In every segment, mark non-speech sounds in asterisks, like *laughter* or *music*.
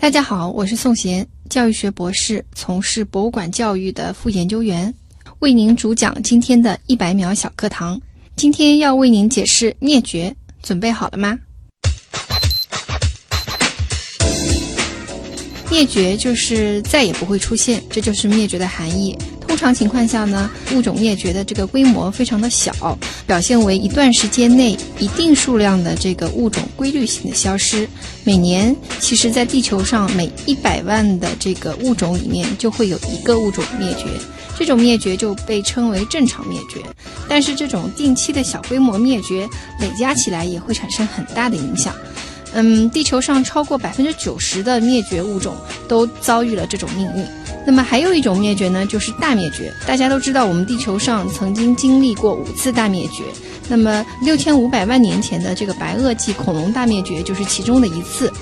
大家好，我是宋贤，教育学博士，从事博物馆教育的副研究员，为您主讲今天的一百秒小课堂。今天要为您解释灭绝，准备好了吗？灭绝就是再也不会出现，这就是灭绝的含义。通常情况下呢，物种灭绝的这个规模非常的小，表现为一段时间内一定数量的这个物种规律性的消失。每年，其实在地球上每一百万的这个物种里面就会有一个物种灭绝，这种灭绝就被称为正常灭绝。但是这种定期的小规模灭绝累加起来也会产生很大的影响。嗯，地球上超过百分之九十的灭绝物种都遭遇了这种命运。那么还有一种灭绝呢，就是大灭绝。大家都知道，我们地球上曾经经历过五次大灭绝。那么六千五百万年前的这个白垩纪恐龙大灭绝就是其中的一次。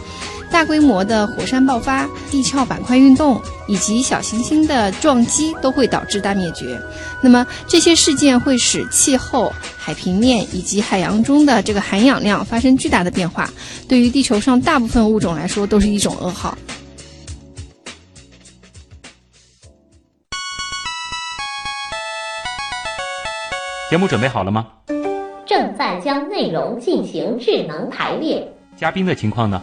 大规模的火山爆发、地壳板块运动以及小行星的撞击都会导致大灭绝。那么这些事件会使气候、海平面以及海洋中的这个含氧量发生巨大的变化，对于地球上大部分物种来说都是一种噩耗。节目准备好了吗？正在将内容进行智能排列。嘉宾的情况呢？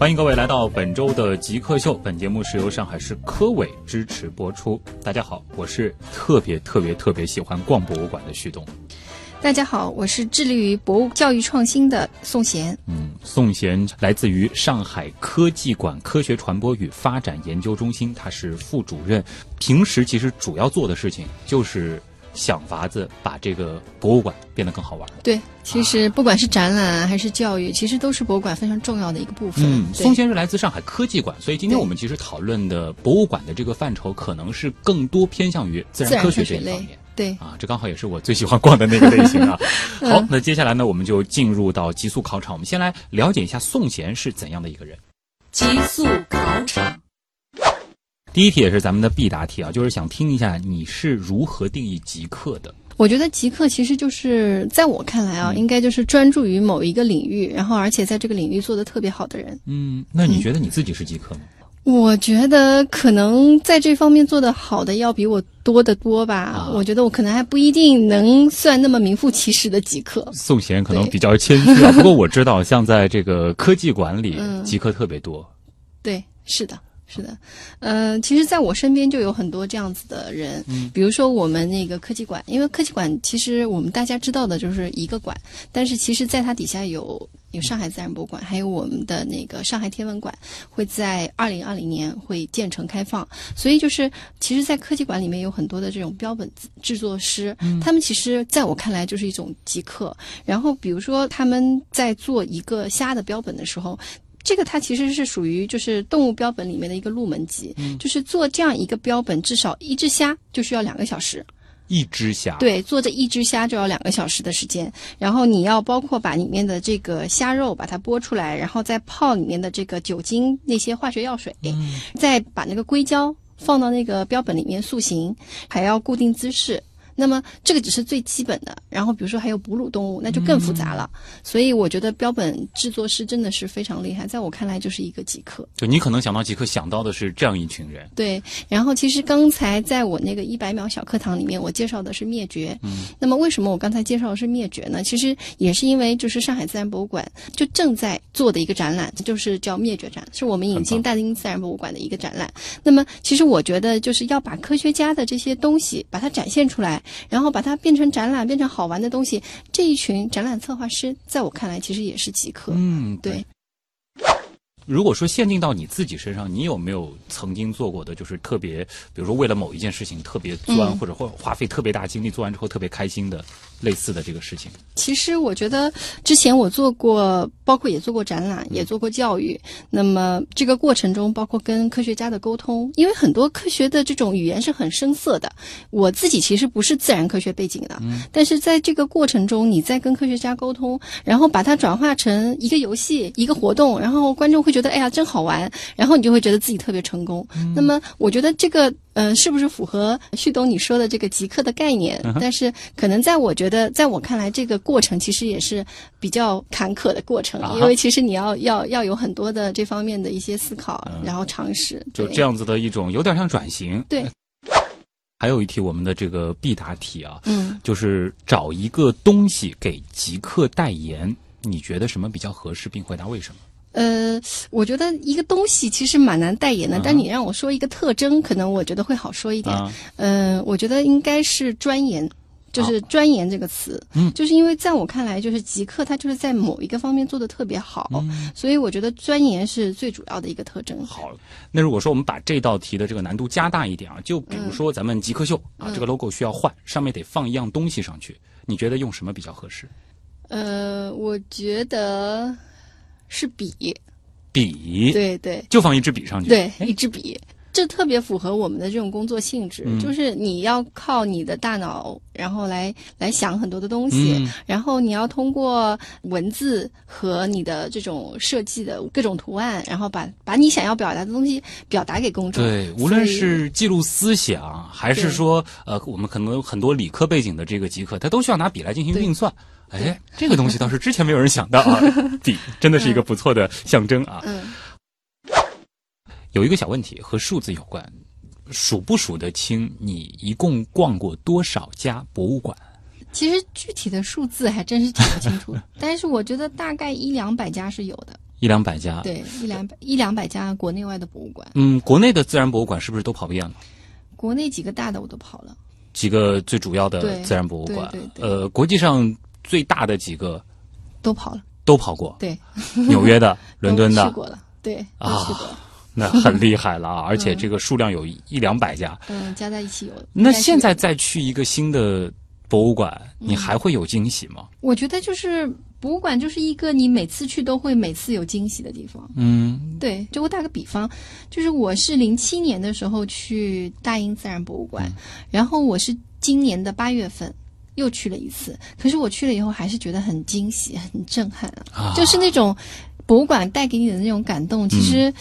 欢迎各位来到本周的极客秀。本节目是由上海市科委支持播出。大家好，我是特别特别特别喜欢逛博物馆的旭东。大家好，我是致力于博物教育创新的宋贤。嗯，宋贤来自于上海科技馆科学传播与发展研究中心，他是副主任。平时其实主要做的事情就是想法子把这个博物馆变得更好玩。对，其实不管是展览还是教育，其实都是博物馆非常重要的一个部分。嗯，对宋先生来自上海科技馆，所以今天我们其实讨论的博物馆的这个范畴，可能是更多偏向于自自然然科学这一方面。，对。啊，这刚好也是我最喜欢逛的那个类型啊。*laughs* 嗯好，那接下来呢，我们就进入到极速考场。我们先来了解一下宋贤是怎样的一个人。极速考场，第一题也是咱们的必答题啊，就是想听一下你是如何定义极客的。我觉得极客其实就是在我看来啊，嗯应该就是专注于某一个领域，然后而且在这个领域做得特别好的人。嗯，那你觉得你自己是极客吗？我觉得可能在这方面做得好的要比我多得多吧。啊我觉得我可能还不一定能算那么名副其实的极客。宋贤可能比较谦虚啊，不过我知道，像在这个科技馆里，嗯极客特别多。对，是的，是的，呃，其实在我身边就有很多这样子的人，嗯。比如说我们那个科技馆，因为科技馆其实我们大家知道的就是一个馆，但是其实在它底下有有上海自然博物馆，还有我们的那个上海天文馆，会在二零二零年会建成开放，所以就是其实，在科技馆里面有很多的这种标本制作师，他们其实在我看来就是一种极客，然后比如说他们在做一个虾的标本的时候。这个它其实是属于就是动物标本里面的一个入门级，就是做这样一个标本，至少一只虾就需要两个小时。一只虾，，对，做这一只虾就要两个小时的时间，然后你要包括把里面的这个虾肉把它剥出来，然后再泡里面的这个酒精那些化学药水，再把那个硅胶放到那个标本里面塑形，还要固定姿势。那么这个只是最基本的，然后比如说还有哺乳动物，那就更复杂了。所以我觉得标本制作师真的是非常厉害，在我看来就是一个极客。就你可能想到极客，想到的是这样一群人。对，然后其实刚才在我那个一百秒小课堂里面，我介绍的是灭绝。嗯，那么为什么我刚才介绍的是灭绝呢？其实也是因为就是上海自然博物馆就正在做的一个展览，就是叫灭绝展，是我们引进大英自然博物馆的一个展览。那么其实我觉得就是要把科学家的这些东西把它展现出来，然后把它变成展览，变成好玩的东西。这一群展览策划师，在我看来其实也是极客。嗯，对。如果说限定到你自己身上，你有没有曾经做过的，就是特别，比如说为了某一件事情特别钻，嗯或者或花费特别大精力做完之后特别开心的类似的这个事情？其实我觉得之前我做过，包括也做过展览，也做过教育。那么这个过程中，包括跟科学家的沟通，因为很多科学的这种语言是很生涩的。我自己其实不是自然科学背景的，但是在这个过程中，你在跟科学家沟通，然后把它转化成一个游戏、一个活动，然后观众会觉得哎呀真好玩，然后你就会觉得自己特别成功。那么我觉得这个。嗯，是不是符合旭东你说的这个极客的概念？但是可能在我觉得，在我看来，这个过程其实也是比较坎坷的过程，因为其实你要要要有很多的这方面的一些思考，然后尝试，就这样子的一种有点像转型。对。还有一题，我们的这个必答题啊，嗯，就是找一个东西给极客代言，你觉得什么比较合适，并回答为什么？呃，我觉得一个东西其实蛮难代言的，但你让我说一个特征，可能我觉得会好说一点。嗯，我觉得应该是钻研，就是钻研这个词。嗯，就是因为在我看来，就是极客他就是在某一个方面做的特别好，所以我觉得钻研是最主要的一个特征。好，那如果说我们把这道题的这个难度加大一点啊，就比如说咱们极客秀啊，这个 logo 需要换，上面得放一样东西上去，你觉得用什么比较合适？呃，我觉得。是笔，笔，对对，就放一支笔上去，对，一支笔，这特别符合我们的这种工作性质，就是你要靠你的大脑，然后来来想很多的东西，然后你要通过文字和你的这种设计的各种图案，然后把把你想要表达的东西表达给公众。对，无论是记录思想，还是说呃，我们可能很多理科背景的这个极客，他都需要拿笔来进行运算。哎，这个东西倒是之前没有人想到啊！*laughs* 底真的是一个不错的象征啊。嗯。有一个小问题和数字有关，数不数得清你一共逛过多少家博物馆？其实具体的数字还真是记不清楚，*laughs* 但是我觉得大概一两百家是有的。一两百家？对，一两百一两百家国内外的博物馆。嗯，国内的自然博物馆是不是都跑遍了？国内几个大的我都跑了。几个最主要的自然博物馆，呃，国际上。最大的几个都跑了，都跑过。对，*laughs* 纽约的、*laughs* 伦敦的去过了。对啊，那很厉害了啊！*laughs* 而且这个数量有一两百家。嗯，加在一起有。那现在再去一个新的博物馆，你还会有惊喜吗？我觉得就是博物馆就是一个你每次去都会每次有惊喜的地方。嗯，对。就我打个比方，就是我是零七年的时候去大英自然博物馆，然后我是今年的八月份。又去了一次，可是我去了以后还是觉得很惊喜、很震撼啊！就是那种博物馆带给你的那种感动。其实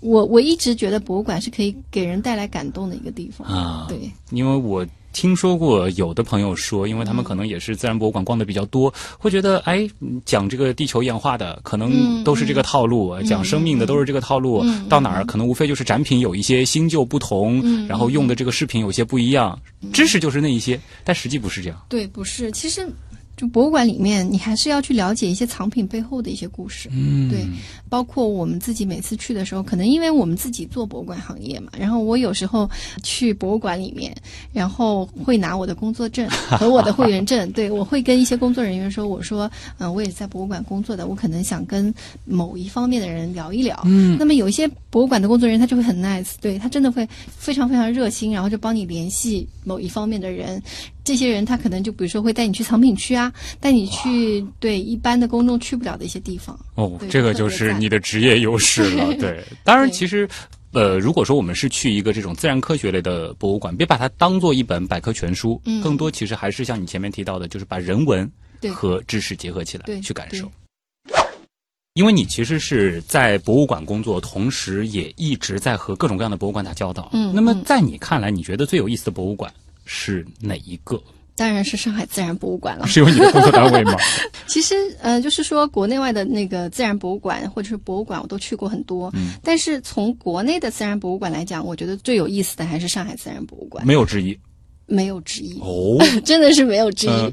我我一直觉得博物馆是可以给人带来感动的一个地方啊。对，因为我。听说过有的朋友说，因为他们可能也是自然博物馆逛的比较多，会觉得哎，讲这个地球演化的可能都是这个套路，讲生命的都是这个套路，到哪儿可能无非就是展品有一些新旧不同，然后用的这个饰品有些不一样，知识就是那一些，但实际不是这样。对，不是，其实。就博物馆里面，你还是要去了解一些藏品背后的一些故事。嗯，对，包括我们自己每次去的时候，可能因为我们自己做博物馆行业嘛，然后我有时候去博物馆里面，然后会拿我的工作证 *laughs* 和我的会员证，对我会跟一些工作人员说，我说，嗯，我也是在博物馆工作的，我可能想跟某一方面的人聊一聊。嗯，那么有一些博物馆的工作人员他就会很 nice，对他真的会非常非常热心，然后就帮你联系某一方面的人。这些人他可能就比如说会带你去藏品区啊，带你去对一般的公众去不了的一些地方。哦，这个就是你的职业优势了。*laughs* 对，当然其实，呃，如果说我们是去一个这种自然科学类的博物馆，别把它当做一本百科全书，更多其实还是像你前面提到的，就是把人文和知识结合起来去感受。因为你其实是在博物馆工作，同时也一直在和各种各样的博物馆打交道。嗯，那么在你看来，你觉得最有意思的博物馆？是哪一个？当然是上海自然博物馆了。是有你的工作单位吗？*laughs* 其实，呃，就是说国内外的那个自然博物馆或者是博物馆，我都去过很多。嗯。但是从国内的自然博物馆来讲，我觉得最有意思的还是上海自然博物馆。没有之一。没有之一。哦。*laughs* 真的是没有之一。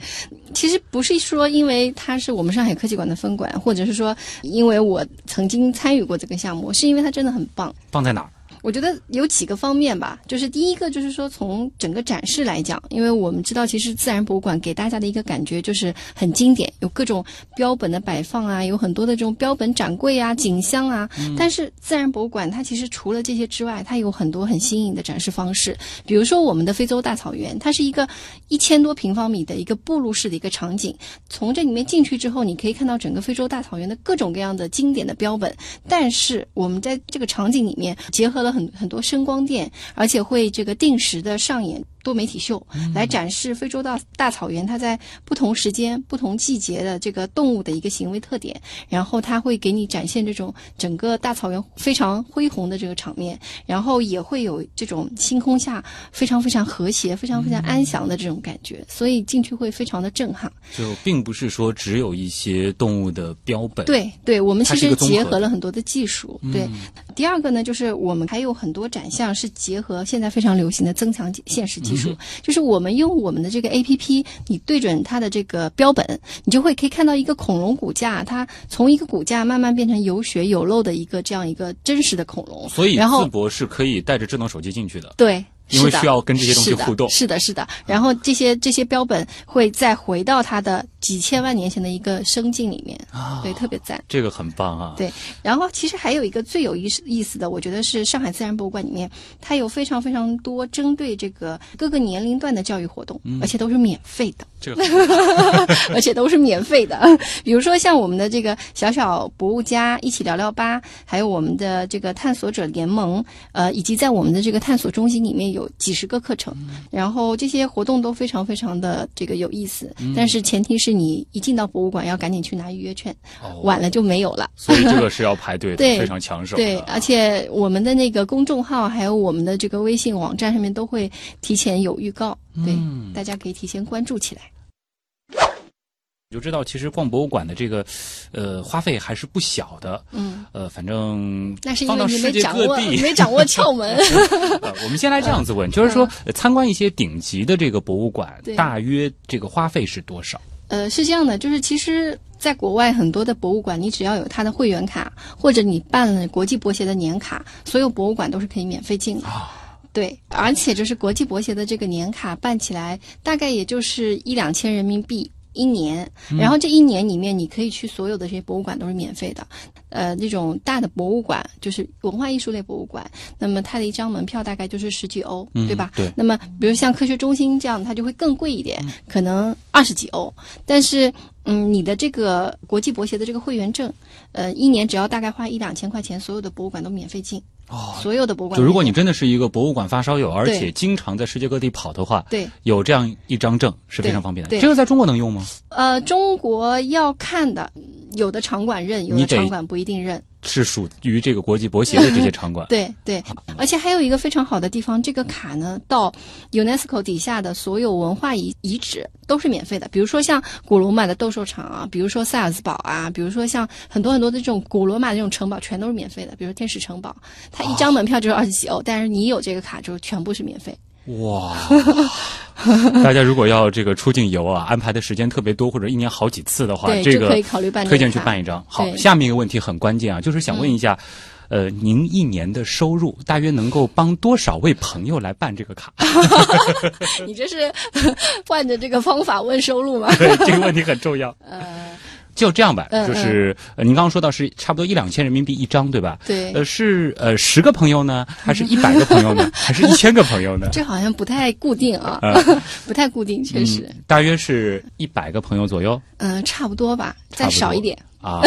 其实不是说因为它是我们上海科技馆的分馆，或者是说因为我曾经参与过这个项目，是因为它真的很棒。棒在哪儿？我觉得有几个方面吧，就是第一个就是说从整个展示来讲，因为我们知道其实自然博物馆给大家的一个感觉就是很经典，有各种标本的摆放啊，有很多的这种标本展柜啊、景箱啊。但是自然博物馆它其实除了这些之外，它有很多很新颖的展示方式，比如说我们的非洲大草原，它是一个一千多平方米的一个步入式的一个场景，从这里面进去之后，你可以看到整个非洲大草原的各种各样的经典的标本，但是我们在这个场景里面结合了很很多声光电，而且会这个定时的上演多媒体秀，来展示非洲大大草原它在不同时间、不同季节的这个动物的一个行为特点，然后它会给你展现这种整个大草原非常恢宏的这个场面，然后也会有这种星空下非常非常和谐、非常非常安详的这种感觉，所以进去会非常的震撼。就并不是说只有一些动物的标本，对对，我们其实结合了很多的技术。对，嗯第二个呢，就是我们还有很多展项是结合现在非常流行的增强现实技术，就是我们用我们的这个 A P P，你对准它的这个标本，你就会可以看到一个恐龙骨架，它从一个骨架慢慢变成有血有肉的一个这样一个真实的恐龙。所以然后淄博是可以带着智能手机进去的。对。因为需要跟这些东西是的互动是的，是的。然后这些这些标本会再回到它的几千万年前的一个生境里面，啊对，特别赞。这个很棒啊！对，然后其实还有一个最有意思意思的，我觉得是上海自然博物馆里面，它有非常非常多针对这个各个年龄段的教育活动，而且都是免费的，这个 *laughs* 而且都是免费的。比如说像我们的这个小小博物家一起聊聊吧，还有我们的这个探索者联盟，呃，以及在我们的这个探索中心里面有几十个课程，然后这些活动都非常非常的这个有意思。但是前提是你一进到博物馆要赶紧去拿预约券，哦晚了就没有了。所以这个是要排队的，*laughs* 对非常抢手。对，而且我们的那个公众号还有我们的这个微信网站上面都会提前有预告，对，嗯大家可以提前关注起来。你就知道，其实逛博物馆的这个，呃，花费还是不小的。嗯，呃，反正那是因为你没掌握，你。*laughs* 没掌握窍门。*laughs* 呃，我们先来这样子问，就是说，呃参观一些顶级的这个博物馆，对大约这个花费是多少？呃，是这样的，就是其实，在国外很多的博物馆，你只要有它的会员卡，或者你办了国际博协的年卡，所有博物馆都是可以免费进的。对，而且就是国际博协的这个年卡办起来，大概也就是一两千人民币一年，然后这一年里面你可以去所有的这些博物馆都是免费的。呃，那种大的博物馆就是文化艺术类博物馆，那么它的一张门票大概就是十几欧，嗯对吧？对那么比如像科学中心这样，它就会更贵一点，可能二十几欧。但是，嗯，你的这个国际博协的这个会员证，呃，一年只要大概花一两千块钱，所有的博物馆都免费进。哦，所有的博物馆就。如果你真的是一个博物馆发烧友，而且经常在世界各地跑的话，对有这样一张证是非常方便的。对这个在中国能用吗？呃，中国要看的，有的场馆认，有的场馆不一定认。是属于这个国际博协的这些场馆。*laughs* 对对，而且还有一个非常好的地方，这个卡呢，到 UNESCO 底下的所有文化遗遗址都是免费的。比如说像古罗马的斗兽场啊，比如说塞尔斯堡啊，比如说像很多很多的这种古罗马的这种城堡，全都是免费的。比如说天使城堡，它一张门票就是二十几欧，但是你有这个卡就，全部是免费。哇！大家如果要这个出境游啊，安排的时间特别多，或者一年好几次的话，对，这个就可以考虑办推荐去办一张。好，下面一个问题很关键啊，就是想问一下，呃，您一年的收入大约能够帮多少位朋友来办这个卡？*laughs* 你这是换着这个方法问收入吗？*laughs* 对，这个问题很重要。*laughs* 呃，就这样吧，嗯就是呃，您刚刚说到是差不多一两千人民币一张，对吧？对呃，是呃十个朋友呢，还是一百个朋友呢，*laughs* 还是一千个朋友呢？这好像不太固定啊，*laughs* 不太固定，确实，嗯，大约是一百个朋友左右嗯、差不多吧，再少一点。啊，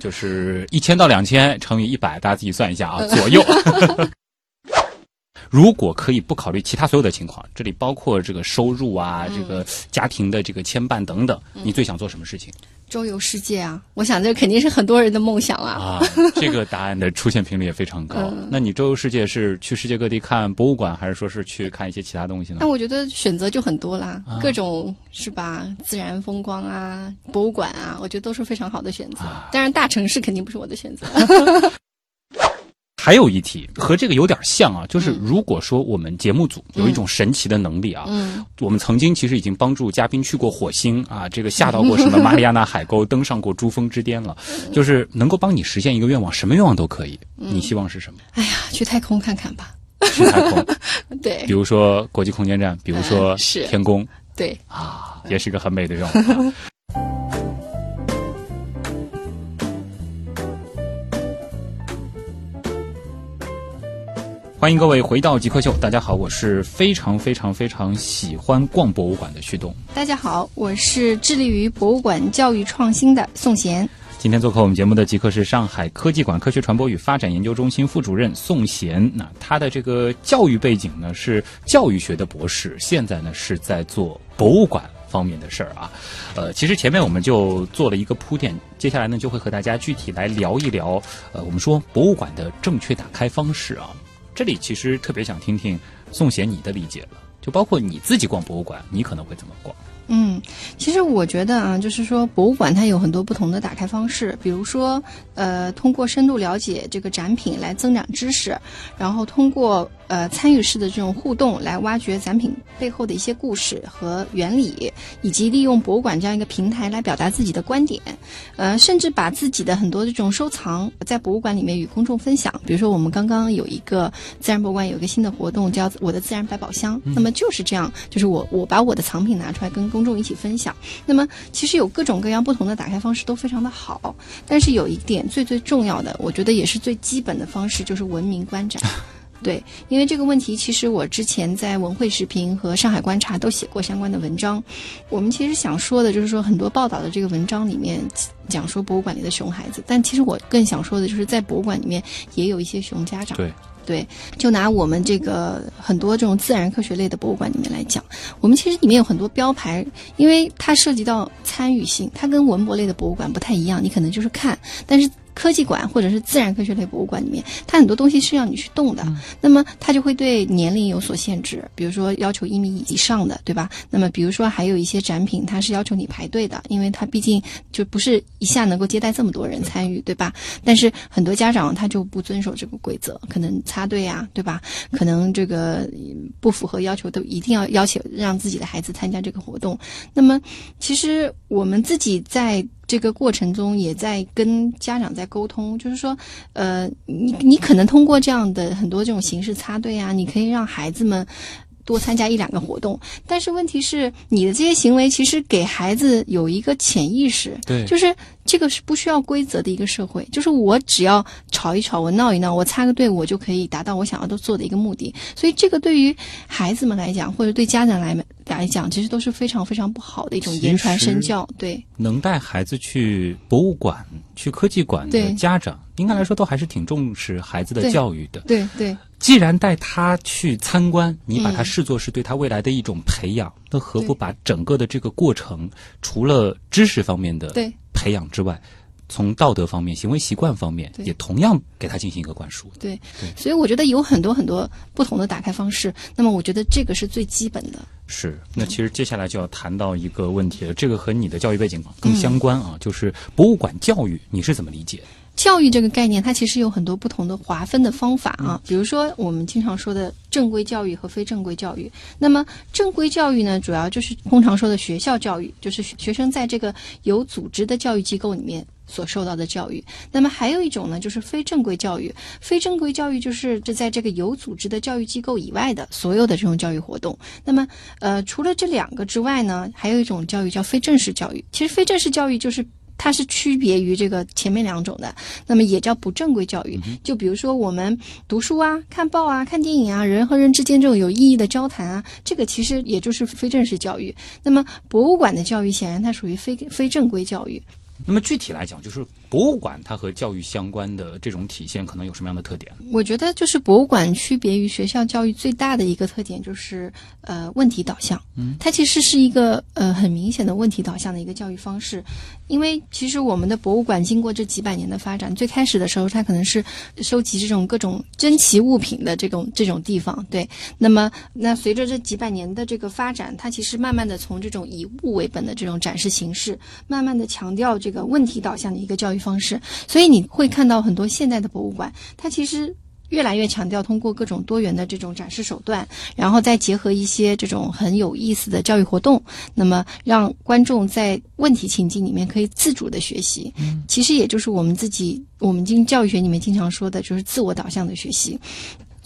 就是一千到两千乘以一百，大家自己算一下啊，左右。*laughs* 如果可以不考虑其他所有的情况，这里包括这个收入啊，这个家庭的这个牵绊等等，你最想做什么事情周游世界啊！我想这肯定是很多人的梦想啊。啊？这个答案的出现频率也非常高。*laughs* 那你周游世界是去世界各地看博物馆，还是说是去看一些其他东西呢那？我觉得选择就很多啦，各种是吧？自然风光啊，博物馆啊，我觉得都是非常好的选择。当然，大城市肯定不是我的选择。*laughs* *laughs* 还有一题和这个有点像啊，就是如果说我们节目组有一种神奇的能力啊，嗯。我们曾经其实已经帮助嘉宾去过火星啊，这个下到过什么 *laughs* 马里亚纳海沟，登上过珠峰之巅了，就是能够帮你实现一个愿望，什么愿望都可以。你希望是什么？哎呀，去太空看看吧。去太空，*laughs* 对。比如说国际空间站，比如说天宫。对，啊，也是个很美的愿望 *laughs* 欢迎各位回到极客秀，大家好，我是非常非常非常喜欢逛博物馆的旭东。大家好，我是致力于博物馆教育创新的宋贤。今天做客我们节目的极客是上海科技馆科学传播与发展研究中心副主任宋贤。那他的这个教育背景呢是教育学的博士，现在呢是在做博物馆方面的事儿啊。呃，其实前面我们就做了一个铺垫，接下来呢就会和大家具体来聊一聊，呃，我们说博物馆的正确打开方式啊。这里其实特别想听听宋贤你的理解了，就包括你自己逛博物馆，你可能会怎么逛？嗯，其实我觉得啊，就是说博物馆它有很多不同的打开方式，比如说，呃，通过深度了解这个展品来增长知识，然后通过呃参与式的这种互动来挖掘展品背后的一些故事和原理，以及利用博物馆这样一个平台来表达自己的观点，呃，甚至把自己的很多这种收藏在博物馆里面与公众分享。比如说，我们刚刚有一个自然博物馆有一个新的活动叫“我的自然百宝箱”，那么就是这样，就是我我把我的藏品拿出来跟公众一起分享。那么其实有各种各样不同的打开方式都非常的好，但是有一点最最重要的，我觉得也是最基本的方式，就是文明观展。*laughs* 对，因为这个问题，其实我之前在文汇视频和上海观察都写过相关的文章。我们其实想说的就是说，很多报道的这个文章里面讲说博物馆里的熊孩子，但其实我更想说的就是，在博物馆里面也有一些熊家长。对。对，就拿我们这个很多这种自然科学类的博物馆里面来讲，我们其实里面有很多标牌，因为它涉及到参与性，它跟文博类的博物馆不太一样，你可能就是看，但是。科技馆或者是自然科学类博物馆里面，它很多东西是要你去动的，嗯那么它就会对年龄有所限制，比如说要求一米以上的，对吧？那么比如说还有一些展品，它是要求你排队的，因为它毕竟就不是一下能够接待这么多人参与，对吧？但是很多家长他就不遵守这个规则，可能插队啊，对吧？可能这个嗯不符合要求，都一定要要求让自己的孩子参加这个活动。那么其实我们自己在。这个过程中也在跟家长在沟通，就是说，呃，你你可能通过这样的很多这种形式插队啊，你可以让孩子们多参加一两个活动，但是问题是你的这些行为其实给孩子有一个潜意识，对就是这个是不需要规则的一个社会，就是我只要吵一吵，我闹一闹，我插个队，我就可以达到我想要都做的一个目的。所以这个对于孩子们来讲，或者对家长来来讲，其实都是非常非常不好的一种言传身教。对，能带孩子去博物馆、去科技馆的对家长，应该来说都还是挺重视孩子的教育的。对对既然带他去参观，你把它嗯视作是对他未来的一种培养，那何不把整个的这个过程，除了知识方面的对培养之外，从道德方面、行为习惯方面，也同样给他进行一个灌输？对对所以我觉得有很多很多不同的打开方式。那么我觉得这个是最基本的。是，那其实接下来就要谈到一个问题了，这个和你的教育背景更相关啊，就是博物馆教育，你是怎么理解？教育这个概念，它其实有很多不同的划分的方法啊。比如说，我们经常说的正规教育和非正规教育。那么，正规教育呢，主要就是通常说的学校教育，就是学生在这个有组织的教育机构里面所受到的教育。那么，还有一种呢，就是非正规教育。非正规教育就是这在这个有组织的教育机构以外的所有的这种教育活动。那么，呃，除了这两个之外呢，还有一种教育叫非正式教育。其实，非正式教育就是。它是区别于这个前面两种的，那么也叫不正规教育。就比如说我们读书啊、看报啊、看电影啊，人和人之间这种有意义的交谈啊，这个其实也就是非正式教育。那么博物馆的教育显然它属于非非正规教育。那么具体来讲，就是博物馆它和教育相关的这种体现，可能有什么样的特点？我觉得就是博物馆区别于学校教育最大的一个特点就是呃问题导向。嗯，它其实是一个呃很明显的问题导向的一个教育方式。因为其实我们的博物馆经过这几百年的发展，最开始的时候它可能是收集这种各种珍奇物品的这种这种地方，对。那么那随着这几百年的这个发展，它其实慢慢的从这种以物为本的这种展示形式，慢慢的强调这个问题导向的一个教育方式。所以你会看到很多现代的博物馆，它其实越来越强调通过各种多元的这种展示手段，然后再结合一些这种很有意思的教育活动，那么让观众在问题情境里面可以自主的学习。嗯，其实也就是我们自己，我们经教育学里面经常说的，就是自我导向的学习。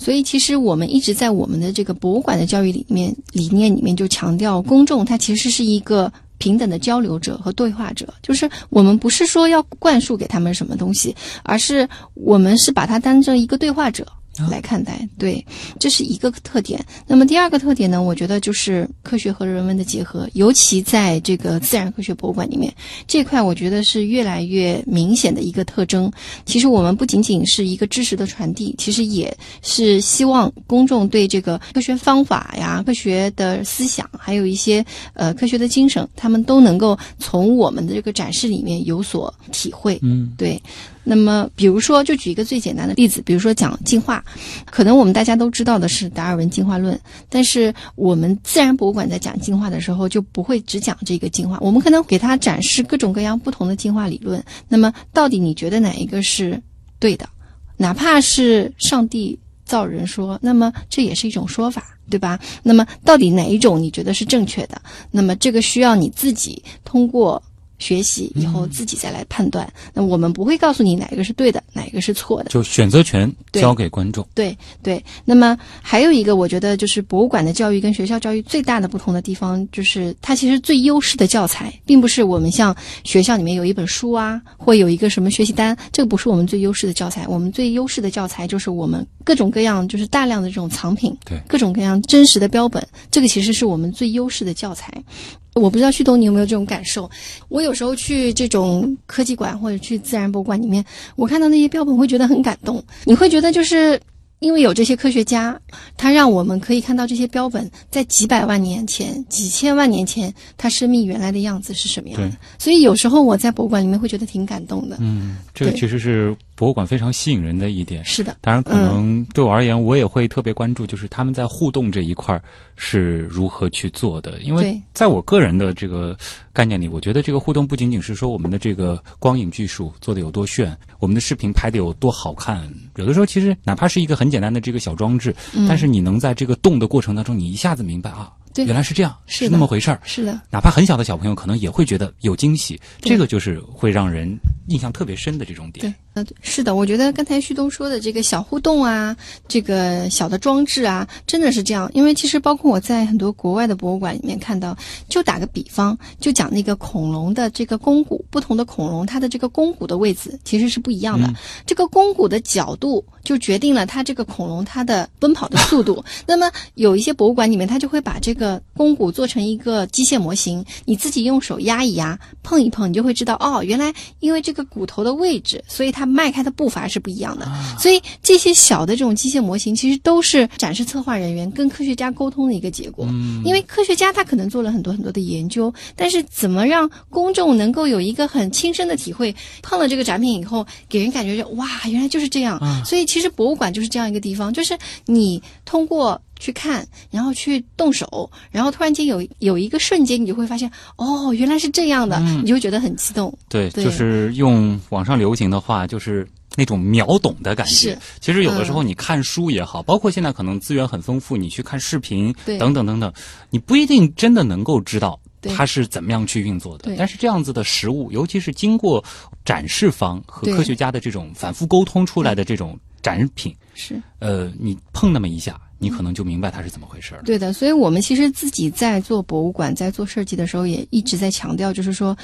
所以，其实我们一直在我们的这个博物馆的教育里面理念里面就强调，公众它其实是一个平等的交流者和对话者。就是我们不是说要灌输给他们什么东西，而是我们是把它当成一个对话者。来看待，对，这是一个特点。那么第二个特点呢？我觉得就是科学和人文的结合，尤其在这个自然科学博物馆里面，这块我觉得是越来越明显的一个特征。其实我们不仅仅是一个知识的传递，其实也是希望公众对这个科学方法呀、科学的思想，还有一些呃科学的精神，他们都能够从我们的这个展示里面有所体会。嗯，对。那么，比如说，就举一个最简单的例子，比如说讲进化，可能我们大家都知道到的是达尔文进化论，但是我们自然博物馆在讲进化的时候，就不会只讲这个进化，我们可能给他展示各种各样不同的进化理论。那么，到底你觉得哪一个是对的？哪怕是上帝造人说，那么这也是一种说法，对吧？那么，到底哪一种你觉得是正确的？那么，这个需要你自己通过。学习以后自己再来判断，那我们不会告诉你哪一个是对的，哪一个是错的，就选择权交给观众。对对。那么还有一个，我觉得就是博物馆的教育跟学校教育最大的不同的地方，就是它其实最优势的教材，并不是我们像学校里面有一本书啊，或有一个什么学习单，这个不是我们最优势的教材。我们最优势的教材就是我们各种各样，就是大量的这种藏品，对，各种各样真实的标本，这个其实是我们最优势的教材。我不知道旭东你有没有这种感受？我有时候去这种科技馆或者去自然博物馆里面，我看到那些标本会觉得很感动。你会觉得就是因为有这些科学家，他让我们可以看到这些标本在几百万年前、几千万年前，它生命原来的样子是什么样的。所以有时候我在博物馆里面会觉得挺感动的。嗯，这个其实是博物馆非常吸引人的一点。是的，当然可能对我而言，我也会特别关注，就是他们在互动这一块儿。是如何去做的？因为在我个人的这个概念里，我觉得这个互动不仅仅是说我们的这个光影技术做的有多炫，我们的视频拍的有多好看。有的时候，其实哪怕是一个很简单的这个小装置，但是你能在这个动的过程当中，你一下子明白啊。原来是这样，是那么回事儿。是的，哪怕很小的小朋友，可能也会觉得有惊喜。这个就是会让人印象特别深的这种点。对，呃，是的，我觉得刚才旭东说的这个小互动啊，这个小的装置啊，真的是这样。因为其实包括我在很多国外的博物馆里面看到，就打个比方，就讲那个恐龙的这个肱骨，不同的恐龙它的这个肱骨的位置其实是不一样的。这个肱骨的角度就决定了它这个恐龙它的奔跑的速度。*laughs* 那么有一些博物馆里面，它就会把这个肱骨做成一个机械模型，你自己用手压一压、碰一碰，你就会知道哦，原来因为这个骨头的位置，所以它迈开的步伐是不一样的。所以这些小的这种机械模型，其实都是展示策划人员跟科学家沟通的一个结果。因为科学家他可能做了很多很多的研究，但是怎么让公众能够有一个很亲身的体会，碰了这个展品以后，给人感觉就哇，原来就是这样。所以其实博物馆就是这样一个地方，就是你通过。去看，然后去动手，然后突然间有有一个瞬间，你就会发现，哦，原来是这样的，你就会觉得很激动。对，就是用网上流行的话，就是那种秒懂的感觉。其实有的时候你看书也好，包括现在可能资源很丰富，你去看视频等等等等，你不一定真的能够知道它是怎么样去运作的。但是这样子的实物，尤其是经过展示方和科学家的这种反复沟通出来的这种展品，是呃，你碰那么一下。你可能就明白它是怎么回事了。对的，所以我们其实自己在做博物馆、在做设计的时候，也一直在强调，就是说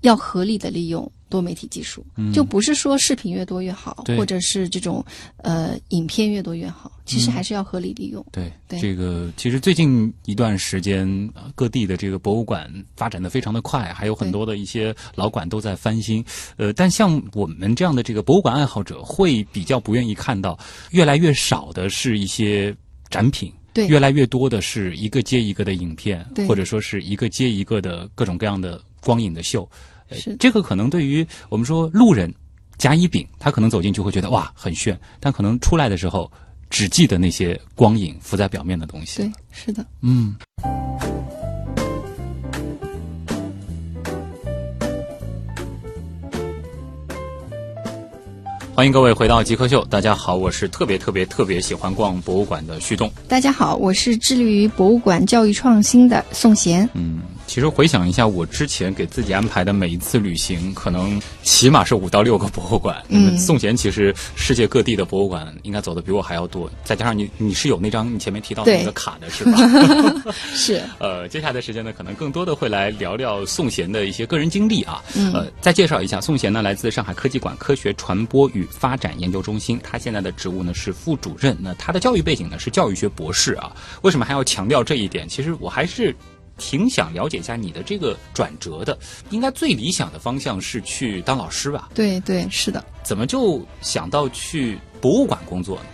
要合理的利用多媒体技术，就不是说视频越多越好，或者是这种呃影片越多越好。其实还是要合理利用。对，这个其实最近一段时间，各地的这个博物馆发展的非常的快，还有很多的一些老馆都在翻新。呃，但像我们这样的这个博物馆爱好者，会比较不愿意看到越来越少的是一些。展品对越来越多的是一个接一个的影片，或者说是一个接一个的各种各样的光影的秀。是这个可能对于我们说路人甲乙丙，他可能走进去会觉得哇很炫，但可能出来的时候只记得那些光影浮在表面的东西。对，是的，嗯。欢迎各位回到极客秀，大家好，我是特别特别特别喜欢逛博物馆的旭东。大家好，我是致力于博物馆教育创新的宋贤。嗯，其实回想一下，我之前给自己安排的每一次旅行，可能起码是五到六个博物馆。嗯宋贤其实世界各地的博物馆应该走的比我还要多，再加上你你是有那张你前面提到的那个卡的是吧？*laughs* 是，*laughs* 呃，接下来的时间呢，可能更多的会来聊聊宋贤的一些个人经历啊。嗯呃，再介绍一下，宋贤呢来自上海科技馆科学传播与发展研究中心，他现在的职务呢是副主任。那他的教育背景呢是教育学博士啊。为什么还要强调这一点？其实我还是。挺想了解一下你的这个转折的，应该最理想的方向是去当老师吧？对对是的。怎么就想到去博物馆工作呢？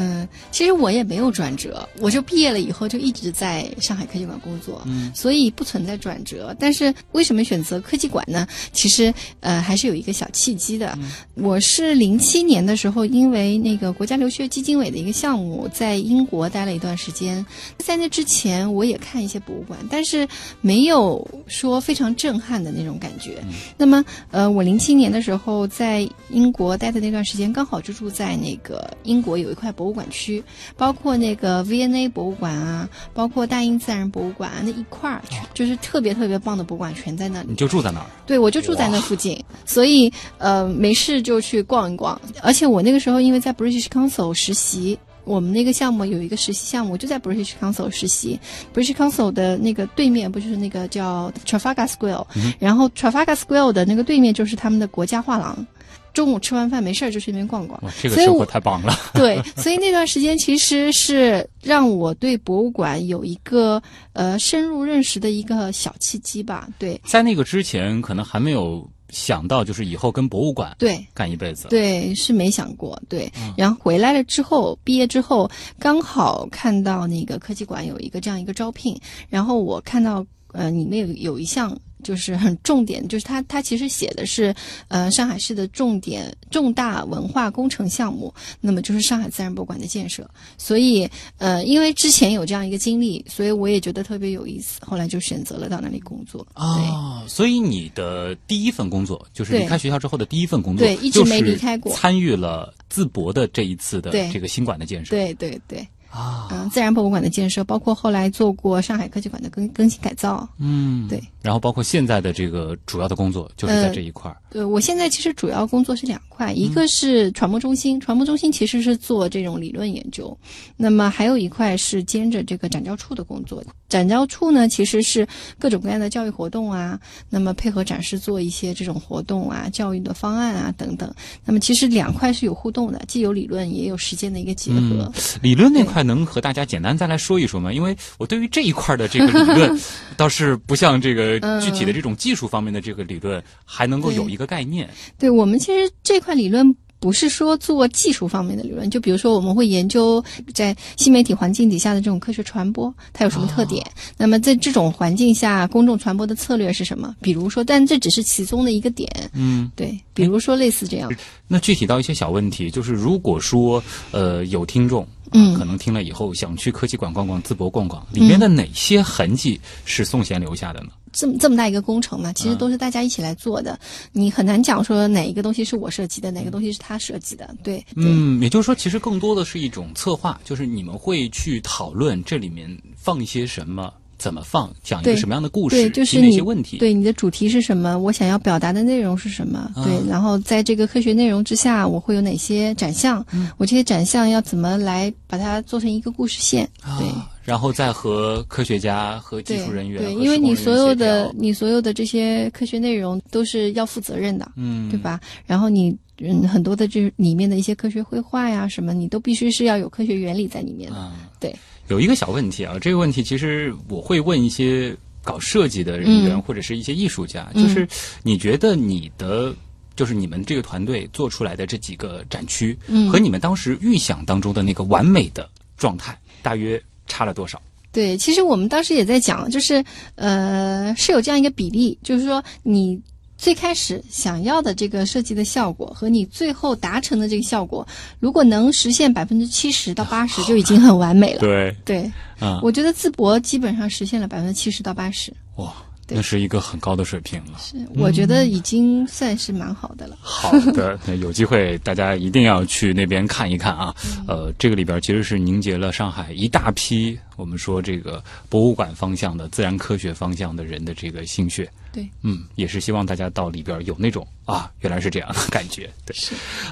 嗯，其实我也没有转折，我就毕业了以后就一直在上海科技馆工作，嗯所以不存在转折。但是为什么选择科技馆呢？其实呃还是有一个小契机的。我是零七年的时候，因为那个国家留学基金委的一个项目，在英国待了一段时间。在那之前，我也看一些博物馆，但是没有说非常震撼的那种感觉。那么呃，我零七年的时候在英国待的那段时间，刚好就住在那个英国有一块博物馆区，包括那个 V&A 博物馆啊，包括大英自然博物馆啊，那一块儿就是特别特别棒的博物馆全在那里你。就住在那儿？对，我就住在那附近，所以呃没事就去逛一逛。而且我那个时候因为在 British Council 实习。我们那个项目有一个实习项目，我就在 British Council 实习。British Council 的那个对面不就是那个叫 Trafalgar Square，、然后 Trafalgar Square 的那个对面就是他们的国家画廊。中午吃完饭没事儿就去那边逛逛。这个生活太棒了。*laughs* 对，所以那段时间其实是让我对博物馆有一个呃深入认识的一个小契机吧。对在那个之前，可能还没有想到，就是以后跟博物馆对，干一辈子。对，是没想过。对，嗯然后回来了之后，毕业之后刚好看到那个科技馆有一个这样一个招聘，然后我看到呃里面有有一项。就是很重点，就是他他其实写的是，呃，上海市的重点重大文化工程项目，那么就是上海自然博物馆的建设。所以，呃，因为之前有这样一个经历，所以我也觉得特别有意思，后来就选择了到那里工作。对。哦，所以你的第一份工作就是离开学校之后的第一份工作，对一直没离开过参与了淄博的这一次的这个新馆的建设。对对对，啊，嗯、自然博物馆的建设，包括后来做过上海科技馆的更更新改造。嗯，对。然后包括现在的这个主要的工作就是在这一块儿。对，我现在其实主要工作是两块，一个是传播中心，传播中心其实是做这种理论研究，那么还有一块是兼着这个展教处的工作。展教处呢，其实是各种各样的教育活动啊，那么配合展示做一些这种活动啊、教育的方案啊等等。那么其实两块是有互动的，既有理论也有实践的一个结合。嗯理论那块能和大家简单再来说一说吗？因为我对于这一块的这个理论，*laughs* 倒是不像这个嗯具体的这种技术方面的这个理论，还能够有一个概念。对我们其实这块理论不是说做技术方面的理论，就比如说我们会研究在新媒体环境底下的这种科学传播，它有什么特点？那么在这种环境下，公众传播的策略是什么？比如说，但这只是其中的一个点。嗯，对，比如说类似这样，那具体到一些小问题，就是如果说呃有听众。嗯可能听了以后想去科技馆逛逛、淄博逛逛，里面的哪些痕迹是宋贤留下的呢？这么这么大一个工程嘛，其实都是大家一起来做的，你很难讲说哪一个东西是我设计的，哪个东西是他设计的。对，对。嗯，也就是说，其实更多的是一种策划，就是你们会去讨论这里面放一些什么，怎么放，讲一个什么样的故事，对，就是你些问题。对你的主题是什么？我想要表达的内容是什么？啊对，然后在这个科学内容之下，我会有哪些展项？嗯我这些展项要怎么来把它做成一个故事线？对。啊，然后再和科学家和技术人员对，和因为你所有的你所有的这些科学内容都是要负责任的，嗯，对？吧？然后你嗯很多的这里面的一些科学绘画呀什么，你都必须是要有科学原理在里面的。啊，对，有一个小问题啊，这个问题其实我会问一些搞设计的人员、嗯或者是一些艺术家，嗯就是你觉得你的。就是你们这个团队做出来的这几个展区，嗯和你们当时预想当中的那个完美的状态，大约差了多少？对，其实我们当时也在讲，就是呃，是有这样一个比例，就是说你最开始想要的这个设计的效果和你最后达成的这个效果，如果能实现百分之七十到八十，*laughs* 就已经很完美了。对，对，啊、我觉得淄博基本上实现了百分之七十到八十。哇，那是一个很高的水平了。是，我觉得已经算是蛮好的了。好的，*laughs* 那有机会大家一定要去那边看一看啊。呃，这个里边其实是凝结了上海一大批我们说这个博物馆方向的、自然科学方向的人的这个心血。对，嗯，也是希望大家到里边有那种啊，原来是这样的感觉。对，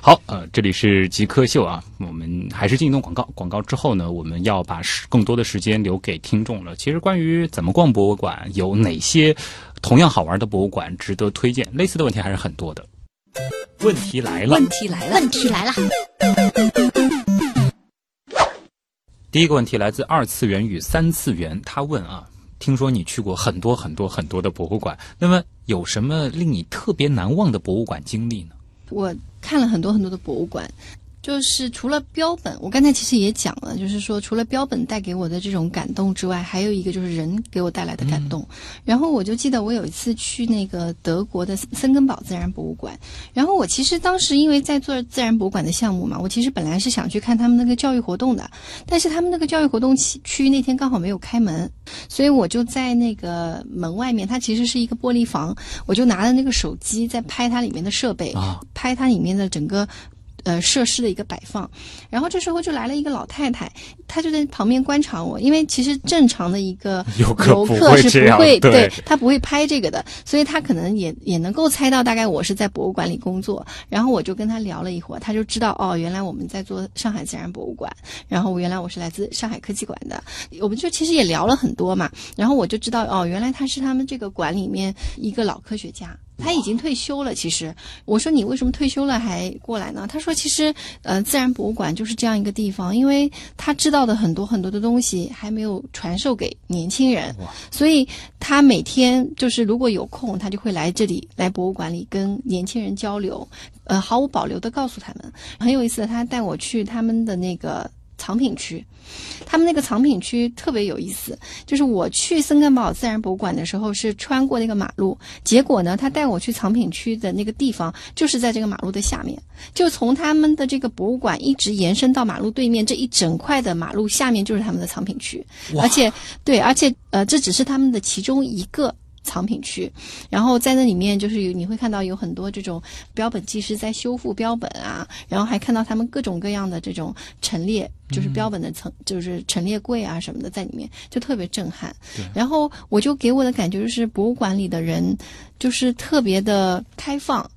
好，呃，这里是极客秀啊，我们还是进一段广告。广告之后呢，我们要把时更多的时间留给听众了。其实关于怎么逛博物馆，有哪些同样好玩的博物馆值得推荐，类似的问题还是很多的。问题来了，问题来了，问题来了。第一个问题来自二次元与三次元，他问啊，听说你去过很多很多很多的博物馆，那么有什么令你特别难忘的博物馆经历呢？我看了很多很多的博物馆，就是除了标本，我刚才其实也讲了，就是说除了标本带给我的这种感动之外，还有一个就是人给我带来的感动。然后我就记得我有一次去那个德国的森根堡自然博物馆，然后我其实当时因为在做自然博物馆的项目嘛，我其实本来是想去看他们那个教育活动的，但是他们那个教育活动区区那天刚好没有开门，所以我就在那个门外面，它其实是一个玻璃房，我就拿着那个手机在拍它里面的设备，啊拍它里面的整个。呃，设施的一个摆放，然后这时候就来了一个老太太，她就在旁边观察我，因为其实正常的一个 *laughs* 游客是会不会，对他不会拍这个的，所以他可能也也能够猜到大概我是在博物馆里工作，然后我就跟他聊了一会儿，他就知道哦，原来我们在做上海自然博物馆，然后原来我是来自上海科技馆的，我们就其实也聊了很多嘛，然后我就知道哦，原来他是他们这个馆里面一个老科学家。他已经退休了。其实我说你为什么退休了还过来呢？他说其实呃，自然博物馆就是这样一个地方，因为他知道的很多很多的东西还没有传授给年轻人，所以他每天就是如果有空，他就会来这里来博物馆里跟年轻人交流，呃，毫无保留的告诉他们。很有意思的，他带我去他们的那个藏品区。他们那个藏品区特别有意思，就是我去森根堡自然博物馆的时候是穿过那个马路，结果呢，他带我去藏品区的那个地方就是在这个马路的下面，就从他们的这个博物馆一直延伸到马路对面这一整块的马路下面就是他们的藏品区，而且对，而且呃，这只是他们的其中一个。藏品区，然后在那里面就是有你会看到有很多这种标本技师在修复标本啊，然后还看到他们各种各样的这种陈列，就是标本的层，就是陈列柜啊什么的在里面，就特别震撼。然后我就给我的感觉就是博物馆里的人就是特别的开放。